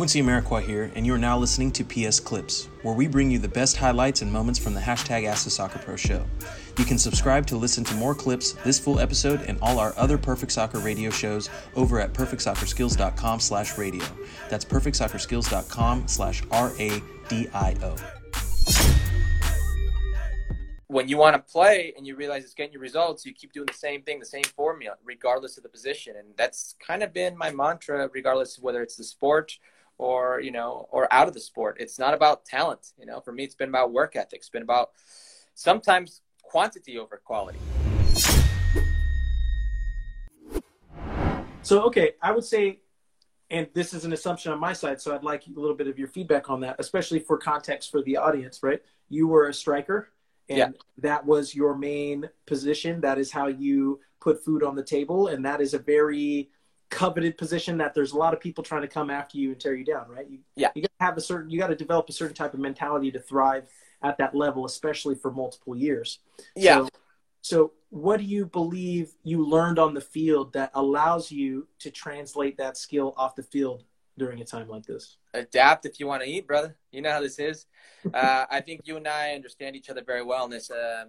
Quincy Amarikwa here, and you are now listening to PS Clips, where we bring you the best highlights and moments from the hashtag Ask the Soccer Pro show. You can subscribe to listen to more clips, this full episode, and all our other Perfect Soccer radio shows over at perfectsoccerskills.com slash radio. That's perfectsoccerskills.com slash R-A-D-I-O. When you want to play and you realize it's getting you results, you keep doing the same thing, the same formula, regardless of the position. And that's kind of been my mantra, regardless of whether it's the sport or you know or out of the sport. It's not about talent you know. For me it's been about work ethic. It's been about sometimes quantity over quality. So okay i would say and this is an assumption on my side so i'd like a little bit of your feedback on that especially for context for the audience right? You were a striker and yeah. that was your main position. That is how you put food on the table and that is a very coveted position that there's a lot of people trying to come after you and tear you down, right? You, yeah. You got to have a certain, you got to develop a certain type of mentality to thrive at that level, especially for multiple years. Yeah. So, so what do you believe you learned on the field that allows you to translate that skill off the field during a time like this? Adapt if you want to eat, brother. You know how this is. uh, I think you and I understand each other very well in this. Uh,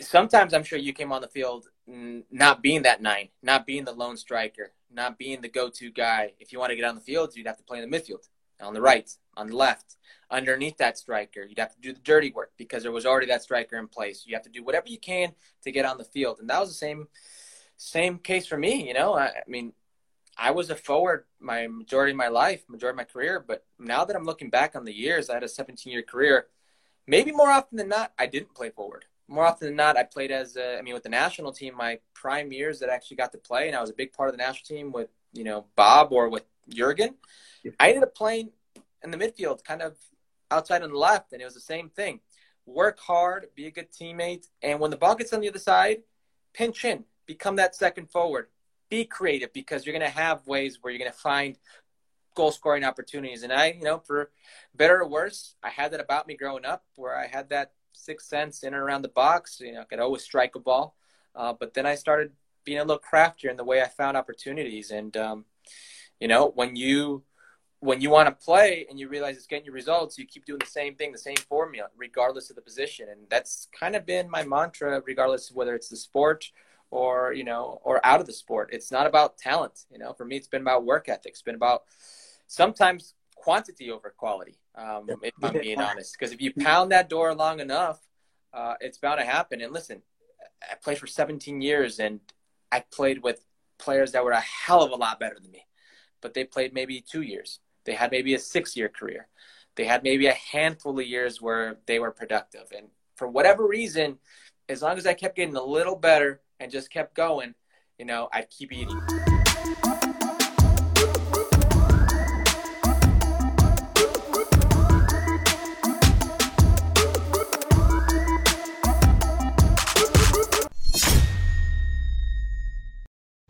sometimes I'm sure you came on the field not being that nine, not being the lone striker, not being the go-to guy. If you want to get on the field, you'd have to play in the midfield, on the right, on the left, underneath that striker. You'd have to do the dirty work because there was already that striker in place. You have to do whatever you can to get on the field, and that was the same same case for me. You know, I, I mean, I was a forward my majority of my life, majority of my career, but now that I'm looking back on the years, I had a 17 year career. Maybe more often than not, I didn't play forward more often than not, I played as a, I mean, with the national team, my prime years that I actually got to play, and I was a big part of the national team with, you know, Bob or with Jurgen. I ended up playing in the midfield, kind of outside on the left, and it was the same thing. Work hard, be a good teammate, and when the ball gets on the other side, pinch in, become that second forward. Be creative because you're going to have ways where you're going to find goal scoring opportunities. And I, you know, for better or worse, I had that about me growing up where I had that sixth sense in and around the box. You know, I could always strike a ball. Uh, but then I started being a little craftier in the way I found opportunities. And um, you know, when you when you want to play and you realize it's getting you results, you keep doing the same thing, the same formula, regardless of the position. And that's kind of been my mantra, regardless of whether it's the sport or you know or out of the sport. It's not about talent. You know, for me, it's been about work ethic. It's been about sometimes quantity over quality. Um, if I'm being honest, because if you pound that door long enough, uh, it's bound to happen. And listen, I played for 17 years, and I played with players that were a hell of a lot better than me, but they played maybe two years. They had maybe a six-year career. They had maybe a handful of years where they were productive, and for whatever reason, as long as I kept getting a little better and just kept going, you know, I'd keep eating.